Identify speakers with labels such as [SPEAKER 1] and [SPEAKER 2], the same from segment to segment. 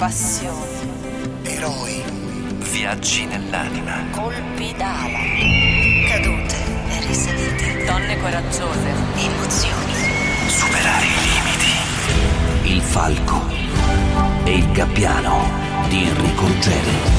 [SPEAKER 1] passioni,
[SPEAKER 2] eroi,
[SPEAKER 3] Viaggi nell'anima.
[SPEAKER 1] colpi d'ala, cadute e risalite,
[SPEAKER 4] Donne coraggiose.
[SPEAKER 1] emozioni.
[SPEAKER 3] Superare i limiti.
[SPEAKER 5] Il falco e il gabbiano di Enrico Ruggeri.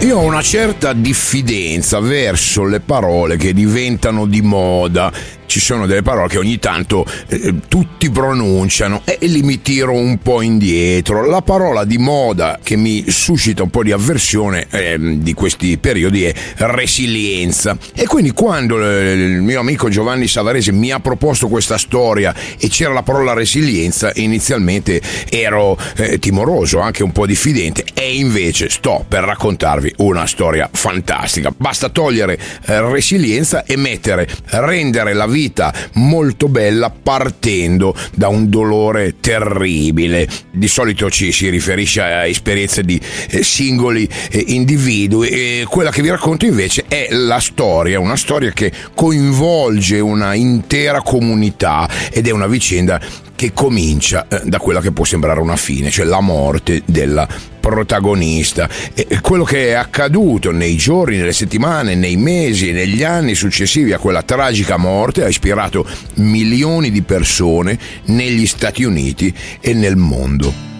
[SPEAKER 6] Io ho una certa diffidenza verso le parole che diventano di moda. Ci sono delle parole che ogni tanto eh, tutti pronunciano e li mi tiro un po' indietro. La parola di moda che mi suscita un po' di avversione eh, di questi periodi è resilienza. E quindi quando eh, il mio amico Giovanni Savarese mi ha proposto questa storia e c'era la parola resilienza, inizialmente ero eh, timoroso, anche un po' diffidente e invece sto per raccontarvi una storia fantastica. Basta togliere eh, resilienza e mettere, rendere la vita molto bella partendo da un dolore terribile. Di solito ci si riferisce a esperienze di eh, singoli eh, individui e quella che vi racconto invece è la storia, una storia che coinvolge una intera comunità ed è una vicenda che comincia eh, da quella che può sembrare una fine, cioè la morte della protagonista. E quello che è accaduto nei giorni, nelle settimane, nei mesi e negli anni successivi a quella tragica morte ha ispirato milioni di persone negli Stati Uniti e nel mondo.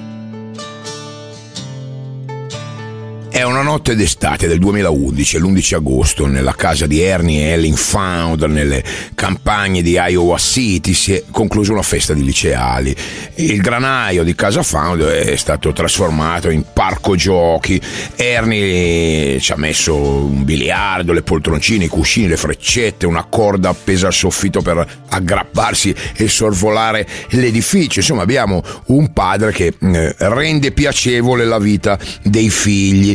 [SPEAKER 6] È una notte d'estate del 2011, l'11 agosto, nella casa di Ernie e Ellen Found, nelle campagne di Iowa City, si è conclusa una festa di liceali. Il granaio di casa Found è stato trasformato in parco giochi. Ernie ci ha messo un biliardo, le poltroncine, i cuscini, le freccette, una corda appesa al soffitto per aggrapparsi e sorvolare l'edificio. Insomma, abbiamo un padre che eh, rende piacevole la vita dei figli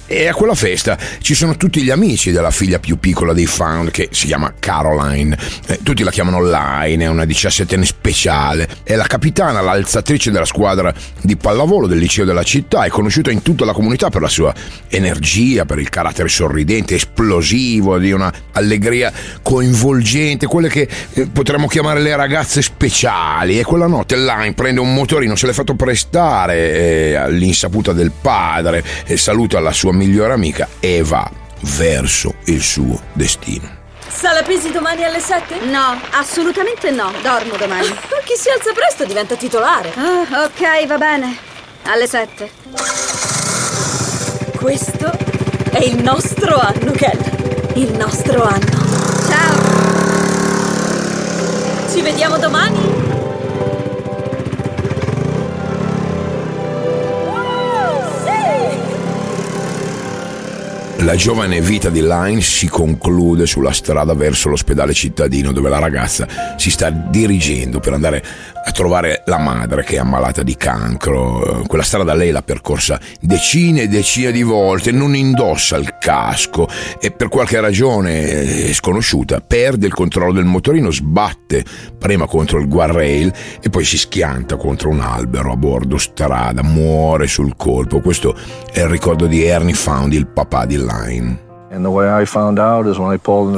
[SPEAKER 6] e a quella festa ci sono tutti gli amici della figlia più piccola dei Found che si chiama Caroline. Eh, tutti la chiamano Line, è una 17enne speciale. È la capitana, l'alzatrice della squadra di pallavolo del liceo della città, è conosciuta in tutta la comunità per la sua energia, per il carattere sorridente, esplosivo, di una allegria coinvolgente, quelle che eh, potremmo chiamare le ragazze speciali. E quella notte Line prende un motorino, se l'è fatto prestare eh, all'insaputa del padre, saluta la sua migliore amica e va verso il suo destino.
[SPEAKER 4] Sala pesi domani alle 7?
[SPEAKER 7] No, assolutamente no. Dormo domani.
[SPEAKER 4] Chi si alza presto diventa titolare.
[SPEAKER 7] Ah, ok, va bene. Alle sette.
[SPEAKER 4] Questo è il nostro anno, Kel. Il nostro anno.
[SPEAKER 7] Ciao.
[SPEAKER 4] Ci vediamo domani?
[SPEAKER 6] La giovane vita di Line si conclude sulla strada verso l'ospedale cittadino dove la ragazza si sta dirigendo per andare a trovare la madre che è ammalata di cancro. Quella strada lei l'ha percorsa decine e decine di volte, non indossa il casco e per qualche ragione eh, sconosciuta perde il controllo del motorino, sbatte prima contro il guardrail e poi si schianta contro un albero a bordo strada, muore sul colpo. Questo è il ricordo di Ernie Found, il papà di Line.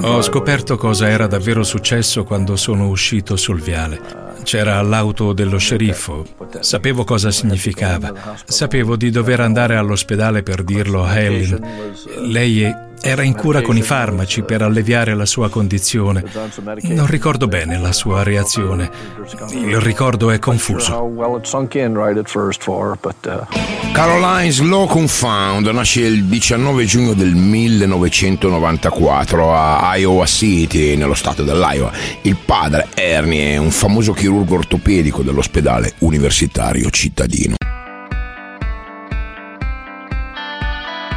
[SPEAKER 8] Ho scoperto cosa era davvero successo quando sono uscito sul viale. C'era l'auto dello sceriffo. Sapevo cosa significava. Sapevo di dover andare all'ospedale per dirlo a Helen. Lei era in cura con i farmaci per alleviare la sua condizione. Non ricordo bene la sua reazione. Il ricordo è confuso.
[SPEAKER 6] Caroline Slow Confound nasce il 19 giugno del 1994 a Iowa City, nello stato dell'Iowa. Il padre, Ernie, è un famoso chirurgo ortopedico dell'ospedale universitario cittadino.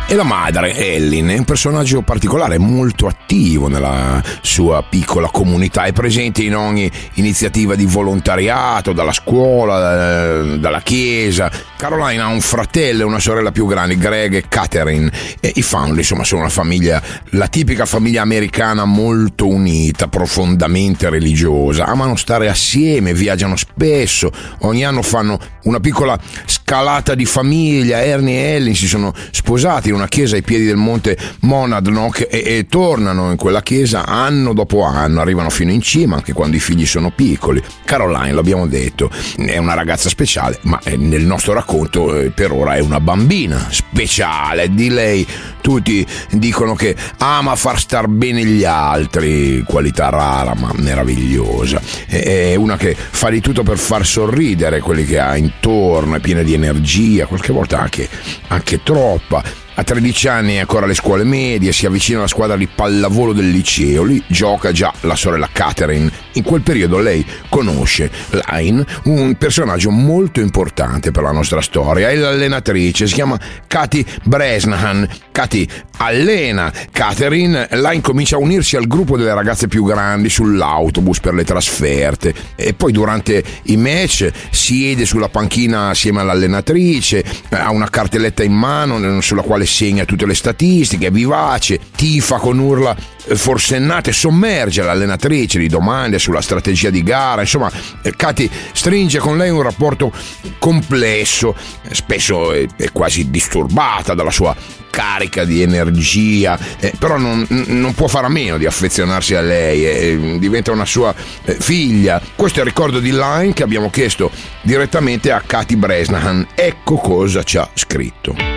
[SPEAKER 6] E la madre, Ellen, è un personaggio particolare, molto attivo nella sua piccola comunità, è presente in ogni iniziativa di volontariato, dalla scuola, eh, dalla chiesa. Caroline ha un fratello e una sorella più grandi, Greg e Catherine. E i Found, insomma, sono una famiglia, la tipica famiglia americana molto unita, profondamente religiosa. Amano stare assieme, viaggiano spesso, ogni anno fanno una piccola scalata di famiglia. Ernie e Ellen si sono sposati in una chiesa ai piedi del monte Monadnock e, e tornano in quella chiesa anno dopo anno, arrivano fino in cima anche quando i figli sono piccoli. Caroline, l'abbiamo detto, è una ragazza speciale, ma eh, nel nostro racconto eh, per ora è una bambina speciale. Di lei tutti dicono che ama far star bene gli altri, qualità rara ma meravigliosa. È una che fa di tutto per far sorridere quelli che ha intorno, è piena di energia, qualche volta anche, anche troppa a 13 anni è ancora alle scuole medie, si avvicina alla squadra di pallavolo del liceo, lì gioca già la sorella Catherine. In quel periodo lei conosce Line, un personaggio molto importante per la nostra storia, è l'allenatrice, si chiama Katy Bresnahan. Katy allena Catherine, Line comincia a unirsi al gruppo delle ragazze più grandi sull'autobus per le trasferte e poi durante i match siede sulla panchina assieme all'allenatrice, ha una cartelletta in mano sulla quale segna tutte le statistiche, è vivace, tifa con urla forsennate, sommerge l'allenatrice di domande sulla strategia di gara, insomma, Katy stringe con lei un rapporto complesso, spesso è, quasi disturbata dalla sua carica di energia, eh, però non, non, può fare a meno di affezionarsi a lei, eh, diventa una sua eh, figlia. Questo è il ricordo di Line che abbiamo chiesto direttamente a Katy Bresnahan. Ecco cosa ci ha scritto.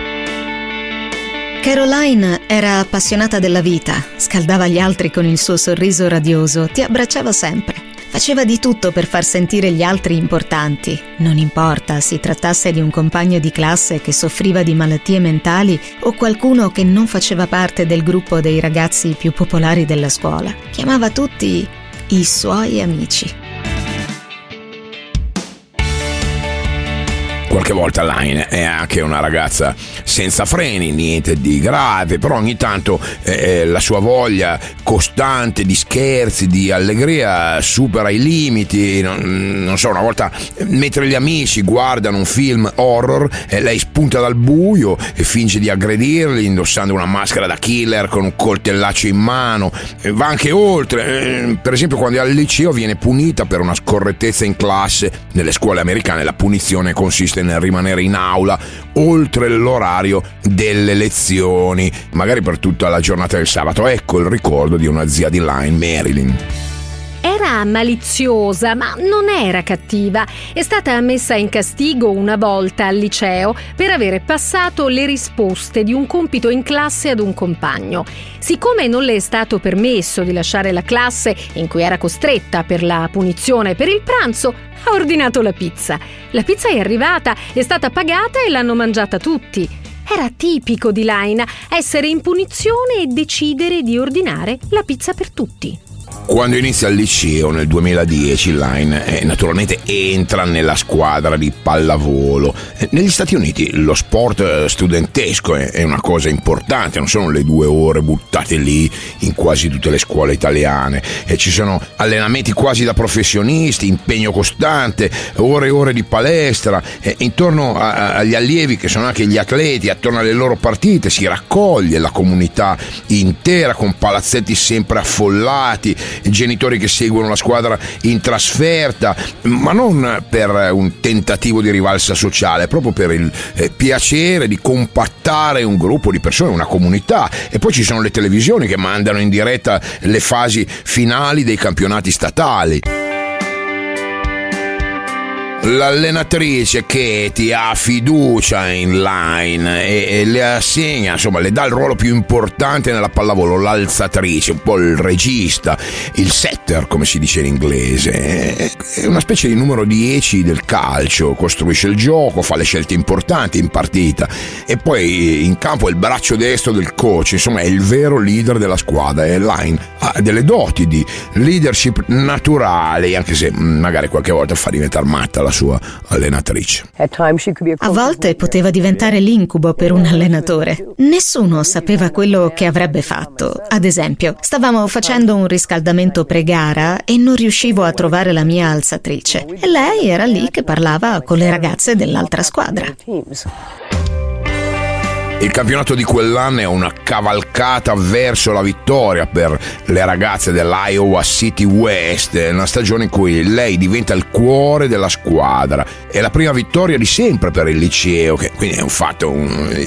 [SPEAKER 2] Caroline era appassionata della vita, scaldava gli altri con il suo sorriso radioso, ti abbracciava sempre. Faceva di tutto per far sentire gli altri importanti. Non importa si trattasse di un compagno di classe che soffriva di malattie mentali o qualcuno che non faceva parte del gruppo dei ragazzi più popolari della scuola. Chiamava tutti i suoi amici.
[SPEAKER 6] Qualche volta Line è anche una ragazza senza freni, niente di grave, però ogni tanto eh, eh, la sua voglia costante di scherzi, di allegria supera i limiti. Non, non so, una volta mentre gli amici guardano un film horror, eh, lei spunta dal buio e finge di aggredirli indossando una maschera da killer con un coltellaccio in mano. Eh, va anche oltre, eh, per esempio quando è al liceo viene punita per una scorrettezza in classe. Nelle scuole americane la punizione consiste nel rimanere in aula oltre l'orario delle lezioni, magari per tutta la giornata del sabato. Ecco il ricordo di una zia di Line, Marilyn.
[SPEAKER 9] Era maliziosa, ma non era cattiva. È stata messa in castigo una volta al liceo per avere passato le risposte di un compito in classe ad un compagno. Siccome non le è stato permesso di lasciare la classe in cui era costretta per la punizione per il pranzo, ha ordinato la pizza. La pizza è arrivata, è stata pagata e l'hanno mangiata tutti. Era tipico di Laina essere in punizione e decidere di ordinare la pizza per tutti.
[SPEAKER 6] Quando inizia il liceo nel 2010, Line eh, naturalmente entra nella squadra di pallavolo. Eh, negli Stati Uniti lo sport eh, studentesco è, è, una cosa importante, non sono le due ore buttate lì in quasi tutte le scuole italiane. E ci sono allenamenti quasi da professionisti, impegno costante, ore e ore di palestra. E intorno a, a, agli allievi, che sono anche gli atleti, attorno alle loro partite, si raccoglie la comunità intera con palazzetti sempre affollati genitori che seguono la squadra in trasferta, ma non per un tentativo di rivalsa sociale, proprio per il eh, piacere di compattare un gruppo di persone, una comunità. E poi ci sono le televisioni che mandano in diretta le fasi finali dei campionati statali l'allenatrice che ti ha fiducia in line e, e, le assegna, insomma, le dà il ruolo più importante nella pallavolo, l'alzatrice, un po' il regista, il setter, come si dice in inglese. È una specie di numero 10 del calcio, costruisce il gioco, fa le scelte importanti in partita e poi in campo è il braccio destro del coach, insomma, è il vero leader della squadra e line ha delle doti di leadership naturali, anche se magari qualche volta fa diventare matta la la sua allenatrice.
[SPEAKER 2] A volte poteva diventare l'incubo per un allenatore. Nessuno sapeva quello che avrebbe fatto. Ad esempio, stavamo facendo un riscaldamento pre-gara e non riuscivo a trovare la mia alzatrice. E lei era lì che parlava con le ragazze dell'altra squadra.
[SPEAKER 6] Il campionato di quell'anno è una cavalcata verso la vittoria per le ragazze dell'Iowa City West, una stagione in cui lei diventa il cuore della squadra. È la prima vittoria di sempre per il liceo, che quindi è un fatto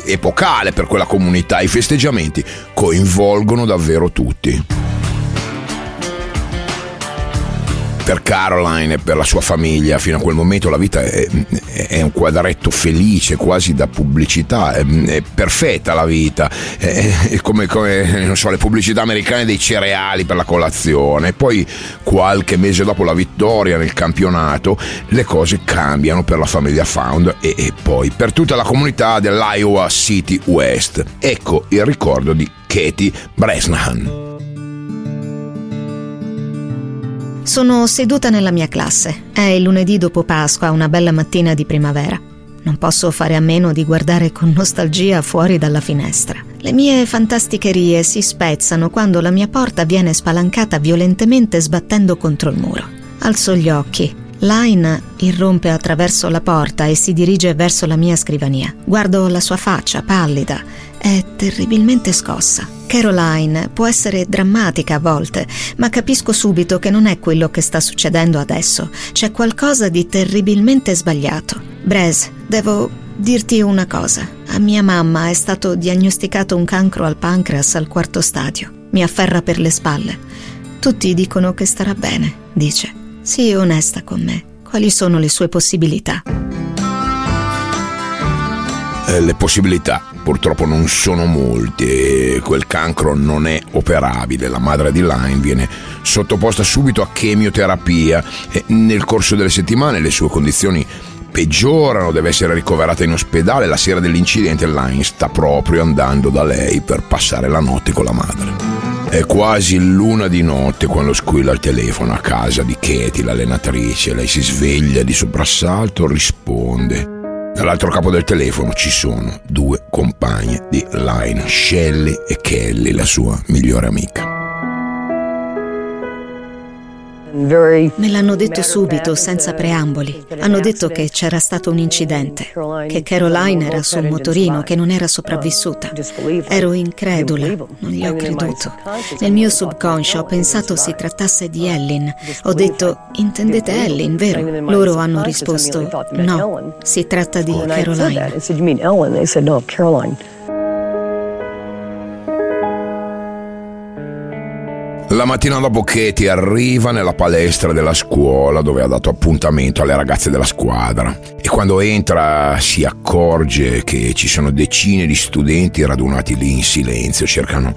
[SPEAKER 6] epocale per quella comunità. I festeggiamenti coinvolgono davvero tutti. Per Caroline e per la sua famiglia fino a quel momento la vita è, è un quadretto felice quasi da pubblicità è, è perfetta la vita è, come, come so, le pubblicità americane dei cereali per la colazione. Poi qualche mese dopo la vittoria nel campionato le cose cambiano per la famiglia Found e, e poi per tutta la comunità dell'Iowa City West. Ecco il ricordo di Katie Bresnahan
[SPEAKER 2] Sono seduta nella mia classe. È il lunedì dopo Pasqua, una bella mattina di primavera. Non posso fare a meno di guardare con nostalgia fuori dalla finestra. Le mie fantasticherie si spezzano quando la mia porta viene spalancata violentemente sbattendo contro il muro. Alzo gli occhi. Line irrompe attraverso la porta e si dirige verso la mia scrivania. Guardo la sua faccia pallida. È terribilmente scossa. Caroline può essere drammatica a volte, ma capisco subito che non è quello che sta succedendo adesso. C'è qualcosa di terribilmente sbagliato. Bres, devo dirti una cosa. A mia mamma è stato diagnosticato un cancro al pancreas al quarto stadio. Mi afferra per le spalle. Tutti dicono che starà bene, dice. Sii onesta con me. Quali sono le sue possibilità?
[SPEAKER 6] Eh, le possibilità purtroppo non sono molte, quel cancro non è operabile, la madre di Lyme viene sottoposta subito a chemioterapia e nel corso delle settimane le sue condizioni peggiorano, deve essere ricoverata in ospedale, la sera dell'incidente Lyme sta proprio andando da lei per passare la notte con la madre. È quasi l'una di notte quando squilla il telefono a casa di Katie, l'allenatrice. Lei si sveglia di soprassalto, risponde. Dall'altro capo del telefono ci sono due compagne di Line, Shelley e Kelly, la sua migliore amica.
[SPEAKER 2] Me l'hanno detto subito, senza preamboli. Hanno detto che c'era stato un incidente, che Caroline era su un motorino, che non era sopravvissuta. Ero incredula, non gli ho creduto. Nel mio subconscio ho pensato si trattasse di Ellen. Ho detto, intendete Ellen, vero? Loro hanno risposto, no, si tratta di Caroline.
[SPEAKER 6] La mattina dopo Katie arriva nella palestra della scuola dove ha dato appuntamento alle ragazze della squadra. E quando entra si accorge che ci sono decine di studenti radunati lì in silenzio, cercano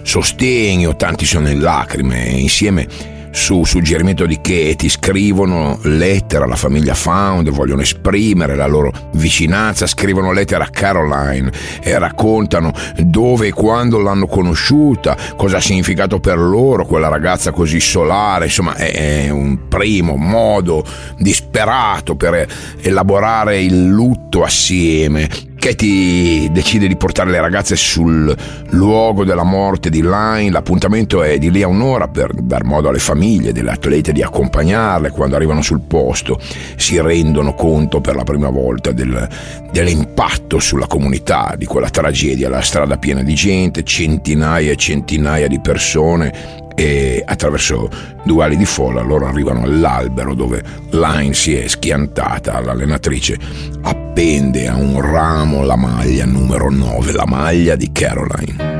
[SPEAKER 6] sostegno, tanti sono in lacrime. Insieme su suggerimento di Katie scrivono lettere alla famiglia Found, vogliono esprimere la loro vicinanza, scrivono lettere a Caroline e raccontano dove e quando l'hanno conosciuta, cosa ha significato per loro quella ragazza così solare, insomma è un primo modo disperato per elaborare il lutto assieme Katie decide di portare le ragazze sul luogo della morte di Line. L'appuntamento è di lì a un'ora per dar modo alle famiglie delle atlete di accompagnarle quando arrivano sul posto. Si rendono conto per la prima volta del, dell'impatto sulla comunità di quella tragedia. La strada piena di gente, centinaia e centinaia di persone e attraverso due ali di folla loro arrivano all'albero dove Line si è schiantata, l'allenatrice appende a un ramo la maglia numero 9, la maglia di Caroline.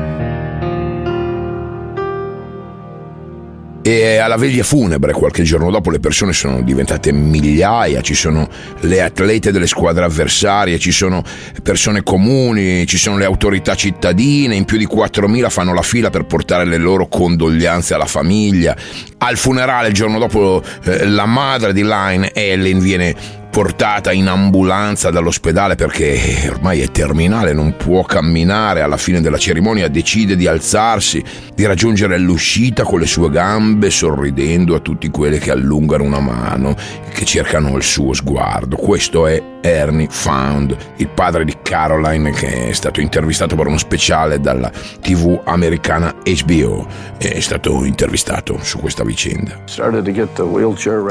[SPEAKER 6] E alla veglia funebre, qualche giorno dopo, le persone sono diventate migliaia, ci sono le atlete delle squadre avversarie, ci sono persone comuni, ci sono le autorità cittadine, in più di 4.000 fanno la fila per portare le loro condoglianze alla famiglia. Al funerale, il giorno dopo, eh, la madre di Line, Ellen, viene portata in ambulanza dall'ospedale perché ormai è terminale, non può camminare. Alla fine della cerimonia decide di alzarsi, di raggiungere l'uscita con le sue gambe, sorridendo a tutti quelli che allungano una mano e che cercano il suo sguardo. Questo è Ernie Found, il padre di Caroline che è stato intervistato per uno speciale dalla TV americana HBO. È stato intervistato su questa vicenda.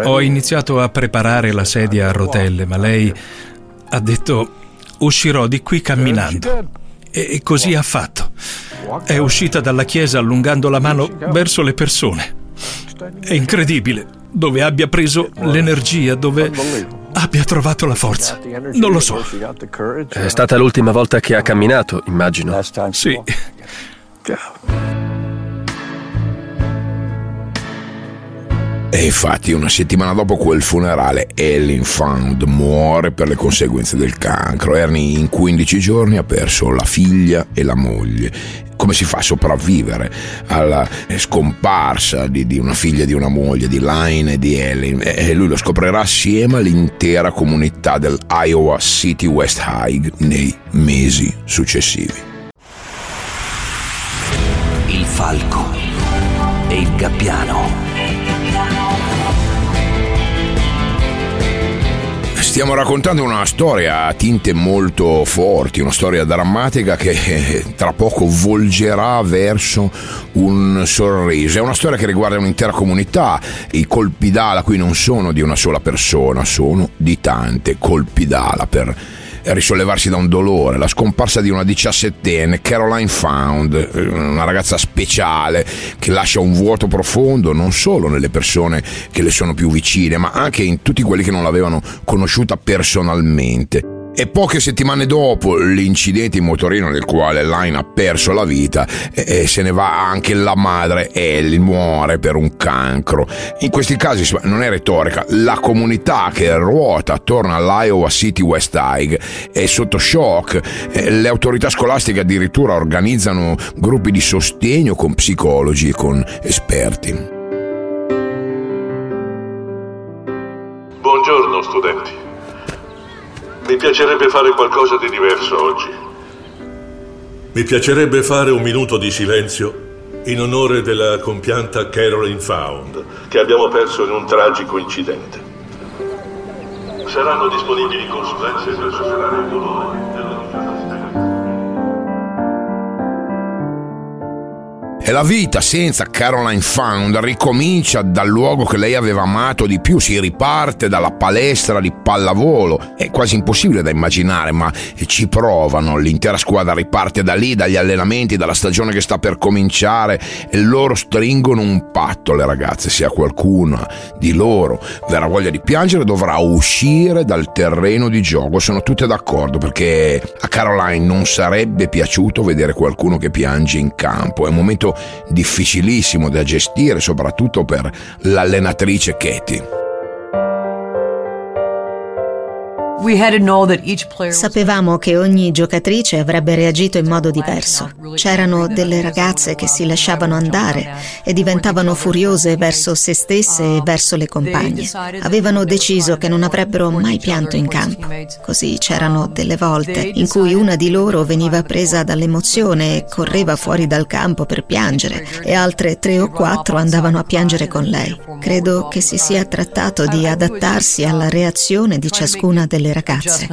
[SPEAKER 8] Ho iniziato a preparare la sedia a rotelle, ma lei ha detto uscirò di qui camminando. E così ha fatto. È uscita dalla chiesa allungando la mano verso le persone. È incredibile dove abbia preso l'energia, dove abbia trovato la forza. Non lo so.
[SPEAKER 10] È stata l'ultima volta che ha camminato, immagino.
[SPEAKER 8] Sì.
[SPEAKER 6] E infatti una settimana dopo quel funerale Ellen Found muore per le conseguenze del cancro. Ernie in 15 giorni ha perso la figlia e la moglie. Come si fa a sopravvivere alla scomparsa di, di una figlia e di una moglie, di Line e di Ellen? E lui lo scoprirà assieme all'intera comunità del Iowa City West High nei mesi successivi.
[SPEAKER 5] Il falco e il gabbiano.
[SPEAKER 6] Stiamo raccontando una storia a tinte molto forti, una storia drammatica che tra poco volgerà verso un sorriso. È una storia che riguarda un'intera comunità. I colpi d'ala qui non sono di una sola persona, sono di tante colpi d'ala per risollevarsi da un dolore, la scomparsa di una diciassettenne, Caroline Found, una ragazza speciale che lascia un vuoto profondo non solo nelle persone che le sono più vicine, ma anche in tutti quelli che non l'avevano conosciuta personalmente. E poche settimane dopo l'incidente in motorino nel quale Line ha perso la vita, e se ne va anche la madre Ellie, muore per un cancro. In questi casi non è retorica, la comunità che ruota attorno all'Iowa City West High è sotto shock. Le autorità scolastiche addirittura organizzano gruppi di sostegno con psicologi e con esperti.
[SPEAKER 11] Buongiorno studenti. Mi piacerebbe fare qualcosa di diverso oggi. Mi piacerebbe fare un minuto di silenzio in onore della compianta Caroline Found, che abbiamo perso in un tragico incidente. Saranno disponibili consulenze per superare il dolore
[SPEAKER 6] E la vita senza Caroline Found ricomincia dal luogo che lei aveva amato di più, si riparte dalla palestra di pallavolo. È quasi impossibile da immaginare, ma ci provano. L'intera squadra riparte da lì, dagli allenamenti, dalla stagione che sta per cominciare e loro stringono un patto, le ragazze, sia qualcuna di loro verrà voglia di piangere dovrà uscire dal terreno di gioco. Sono tutte d'accordo perché a Caroline non sarebbe piaciuto vedere qualcuno che piange in campo. È un momento difficilissimo da gestire, soprattutto per l'allenatrice Katie.
[SPEAKER 2] Sapevamo che ogni giocatrice avrebbe reagito in modo diverso. C'erano delle ragazze che si lasciavano andare e diventavano furiose verso se stesse e verso le compagne. Avevano deciso che non avrebbero mai pianto in campo. Così c'erano delle volte in cui una di loro veniva presa dall'emozione e correva fuori dal campo per piangere e altre tre o quattro andavano a piangere con lei. Credo che si sia trattato di adattarsi alla reazione di ciascuna delle ragazze ragazze.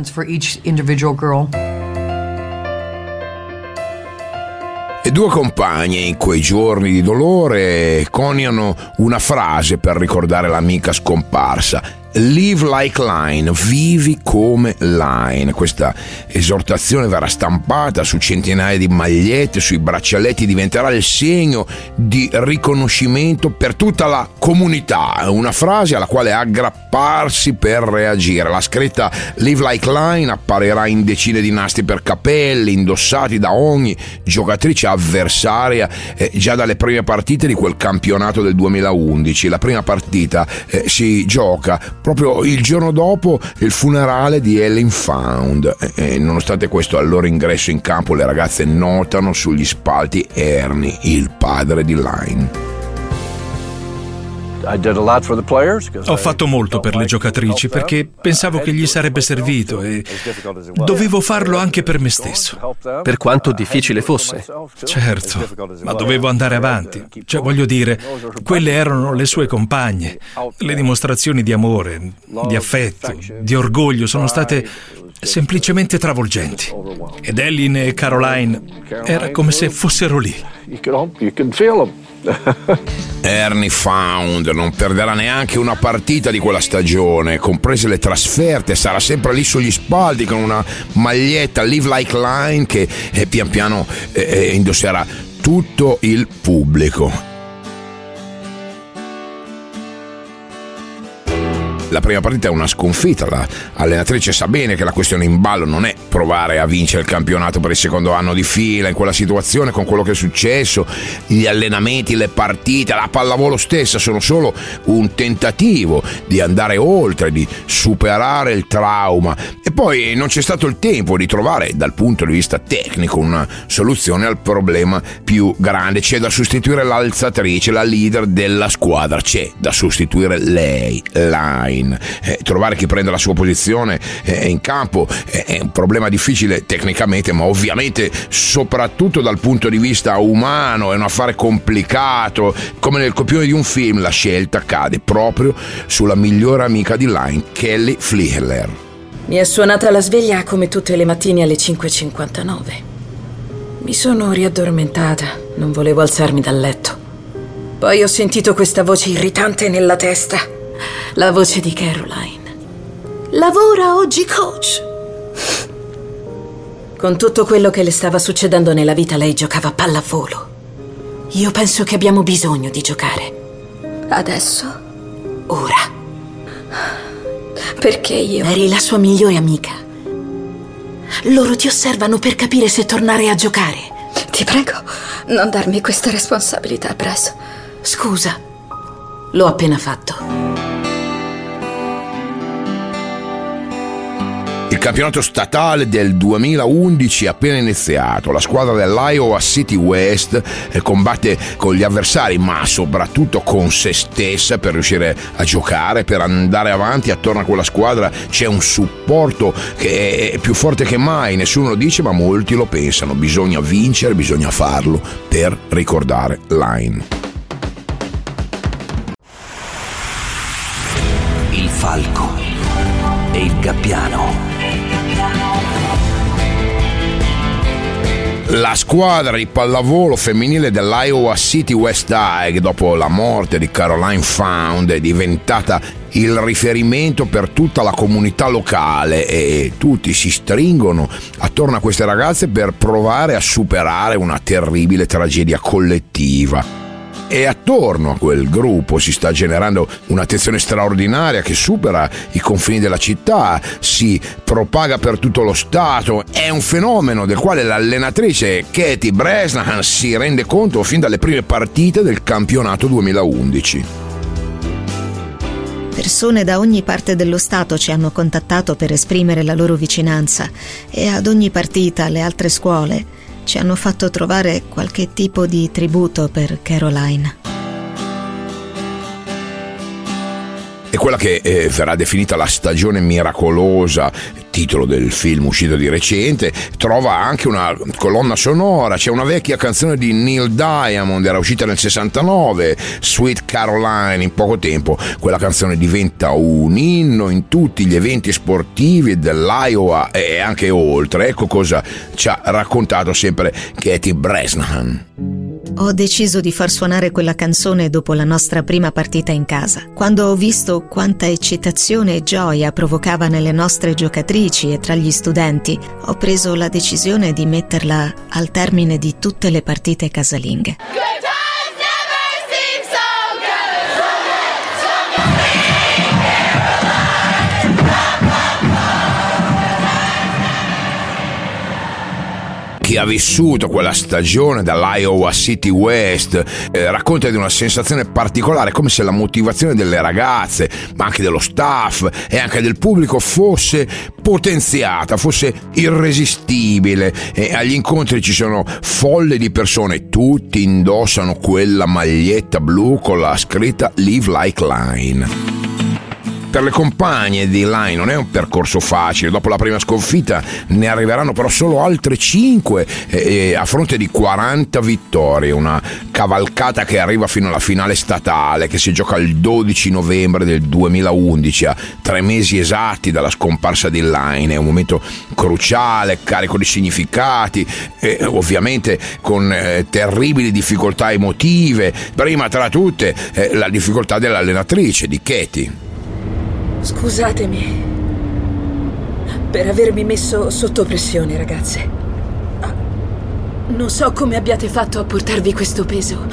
[SPEAKER 6] E due compagne in quei giorni di dolore coniano una frase per ricordare l'amica scomparsa. Live like Line, vivi come Line. Questa esortazione verrà stampata su centinaia di magliette, sui braccialetti, diventerà il segno di riconoscimento per tutta la comunità. Una frase alla quale aggrapparsi per reagire. La scritta Live like Line apparirà in decine di nastri per capelli, indossati da ogni giocatrice avversaria eh, già dalle prime partite di quel campionato del 2011. La prima partita eh, si gioca proprio il giorno dopo il funerale di Ellen Found. E, nonostante questo, al loro ingresso in campo, le ragazze notano sugli spalti Ernie, il padre di Line.
[SPEAKER 8] Ho fatto molto per le giocatrici perché pensavo che gli sarebbe servito e dovevo farlo anche per me stesso.
[SPEAKER 10] Per quanto difficile fosse.
[SPEAKER 8] Certo, ma dovevo andare avanti. Cioè, voglio dire, quelle erano le sue compagne. Le dimostrazioni di amore, di affetto, di orgoglio sono state semplicemente travolgenti. Ed Ellen e Caroline era come se fossero lì.
[SPEAKER 6] Ernie Found non perderà neanche una partita di quella stagione, comprese le trasferte, sarà sempre lì sugli spaldi con una maglietta Live Like Line che eh, pian piano eh, eh indosserà tutto il pubblico. La prima partita è una sconfitta, l'allenatrice sa bene che la questione in ballo non è provare a vincere il campionato per il secondo anno di fila in quella situazione con quello che è successo, gli allenamenti, le partite, la pallavolo stessa sono solo un tentativo di andare oltre, di superare il trauma. E poi non c'è stato il tempo di trovare dal punto di vista tecnico una soluzione al problema più grande, c'è da sostituire l'alzatrice, la leader della squadra, c'è da sostituire lei, Line Kane. Eh, trovare chi prende la sua posizione eh, in campo eh, è un problema difficile tecnicamente, ma ovviamente soprattutto dal punto di vista umano è un affare complicato. Come nel copione di un film, la scelta cade proprio sulla migliore amica di Line, Kelly Flihler.
[SPEAKER 4] Mi è suonata la sveglia come tutte le mattine alle 5.59. Mi sono riaddormentata, non volevo alzarmi dal letto. Poi ho sentito questa voce irritante nella testa. La voce di Caroline. Lavora oggi, coach. Con tutto quello che le stava succedendo nella vita, lei giocava a pallavolo. Io penso che abbiamo bisogno di giocare.
[SPEAKER 7] Adesso?
[SPEAKER 4] Ora.
[SPEAKER 7] Perché io?
[SPEAKER 4] Eri la sua migliore amica. Loro ti osservano per capire se tornare a giocare.
[SPEAKER 7] Ti prego, non darmi questa responsabilità, Bryce.
[SPEAKER 4] Scusa, l'ho appena fatto.
[SPEAKER 6] Campionato statale del 2011 è appena iniziato. La squadra dell'Iowa City West eh, combatte con gli avversari, ma soprattutto con se stessa per riuscire a giocare, per andare avanti. Attorno a quella squadra c'è un supporto che è più forte che mai. Nessuno lo dice, ma molti lo pensano. Bisogna vincere, bisogna farlo per ricordare Line.
[SPEAKER 5] Il falco e il gabbiano
[SPEAKER 6] La squadra di pallavolo femminile dell'Iowa City West High, dopo la morte di Caroline Found, è diventata il riferimento per tutta la comunità locale e tutti si stringono attorno a queste ragazze per provare a superare una terribile tragedia collettiva e attorno a quel gruppo si sta generando un'attenzione straordinaria che supera i confini della città, si propaga per tutto lo Stato, è un fenomeno del quale l'allenatrice Katie Bresnahan si rende conto fin dalle prime partite del campionato 2011.
[SPEAKER 2] Persone da ogni parte dello Stato ci hanno contattato per esprimere la loro vicinanza e ad ogni partita le altre scuole ci hanno fatto trovare qualche tipo di tributo per Caroline.
[SPEAKER 6] È quella che eh, verrà definita la stagione miracolosa titolo del film uscito di recente, trova anche una colonna sonora, c'è una vecchia canzone di Neil Diamond, era uscita nel 69, Sweet Caroline, in poco tempo quella canzone diventa un inno in tutti gli eventi sportivi dell'Iowa e anche oltre. Ecco cosa ci ha raccontato sempre Katie Bresnahan.
[SPEAKER 2] Ho deciso di far suonare quella canzone dopo la nostra prima partita in casa, quando ho visto quanta eccitazione e gioia provocava nelle nostre giocatrici e tra gli studenti, ho preso la decisione di metterla al termine di tutte le partite casalinghe.
[SPEAKER 6] Chi ha vissuto quella stagione dall'Iowa City West eh, racconta di una sensazione particolare, come se la motivazione delle ragazze, ma anche dello staff e anche del pubblico fosse potenziata, fosse irresistibile. E agli incontri ci sono folle di persone, tutti indossano quella maglietta blu con la scritta Live Like Line. Per le compagne di Line non è un percorso facile, dopo la prima sconfitta ne arriveranno però solo altre 5 eh, a fronte di 40 vittorie, una cavalcata che arriva fino alla finale statale che si gioca il 12 novembre del 2011, a tre mesi esatti dalla scomparsa di Line, è un momento cruciale, carico di significati, eh, ovviamente con eh, terribili difficoltà emotive, prima tra tutte eh, la difficoltà dell'allenatrice, di Katie.
[SPEAKER 4] Scusatemi per avermi messo sotto pressione, ragazze. Ah, Non so come abbiate fatto a portarvi questo peso.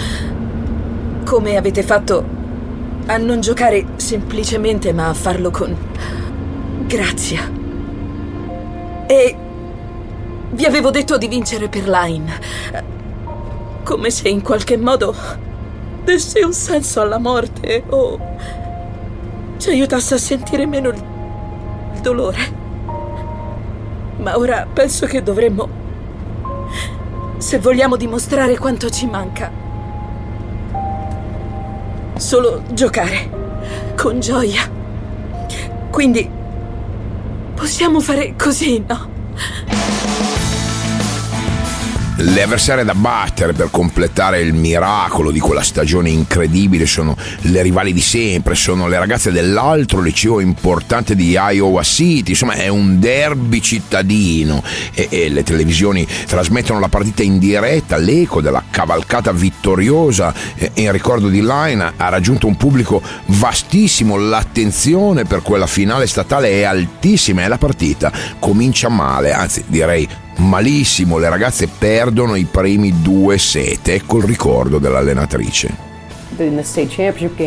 [SPEAKER 4] Come avete fatto a non giocare semplicemente, ma a farlo con grazia. E vi avevo detto di vincere per Line. Come se in qualche modo desse un senso alla morte o ci aiutasse a sentire meno il, dolore. Ma ora penso che dovremmo, se vogliamo dimostrare quanto ci manca, solo giocare con gioia. Quindi possiamo fare così, no?
[SPEAKER 6] Le avversarie da battere per completare il miracolo di quella stagione incredibile sono le rivali di sempre, sono le ragazze dell'altro liceo importante di Iowa City, insomma è un derby cittadino. E, e le televisioni trasmettono la partita in diretta, l'eco della cavalcata vittoriosa e, in ricordo di Line ha raggiunto un pubblico vastissimo, l'attenzione per quella finale statale è altissima e la partita comincia male, anzi direi malissimo, le ragazze perdono i primi due set, ecco il ricordo dell'allenatrice.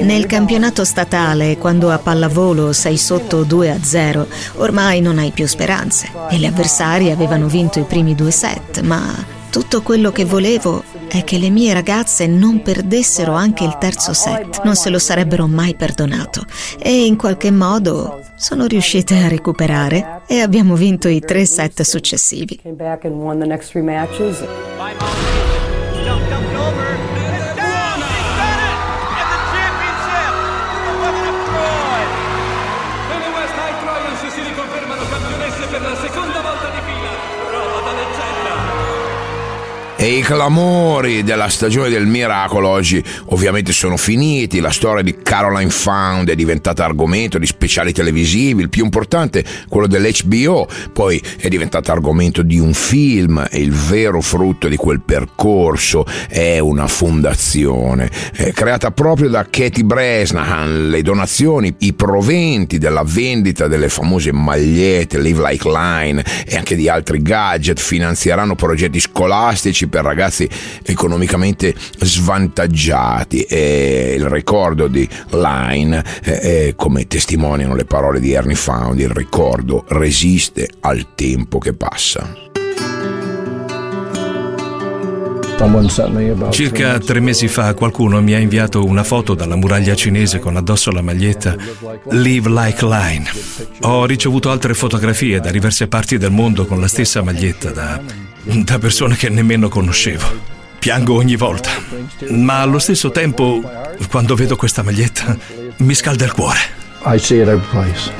[SPEAKER 2] Nel campionato statale, quando a pallavolo sei sotto 2 a 0, ormai non hai più speranze e le avversarie avevano vinto i primi due set, ma tutto quello che volevo è che le mie ragazze non perdessero anche il terzo set, non se lo sarebbero mai perdonato. E in qualche modo sono riuscite a recuperare e abbiamo vinto i tre set successivi.
[SPEAKER 6] I clamori della stagione del miracolo oggi ovviamente sono finiti, la storia di Caroline Found è diventata argomento di speciali televisivi, il più importante quello dell'HBO, poi è diventata argomento di un film e il vero frutto di quel percorso è una fondazione eh, creata proprio da Katie Bresnahan, le donazioni, i proventi della vendita delle famose magliette Live Like Line e anche di altri gadget finanzieranno progetti scolastici per ragazzi economicamente svantaggiati e il ricordo di Line, eh, eh, come testimoniano le parole di Ernie Found, il ricordo resiste al tempo che passa.
[SPEAKER 8] Circa tre mesi fa qualcuno mi ha inviato una foto dalla muraglia cinese con addosso la maglietta Live Like Line. Ho ricevuto altre fotografie da diverse parti del mondo con la stessa maglietta da, da persone che nemmeno conoscevo. Piango ogni volta, ma allo stesso tempo, quando vedo questa maglietta, mi scalda il cuore.
[SPEAKER 12] I see it every place.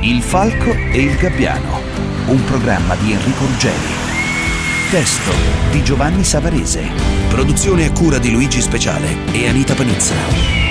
[SPEAKER 5] Il falco e il gabbiano, un programma di Enrico Ruggeri. Testo di Giovanni Savarese. Produzione a cura di Luigi Speciale e Anita Panizza.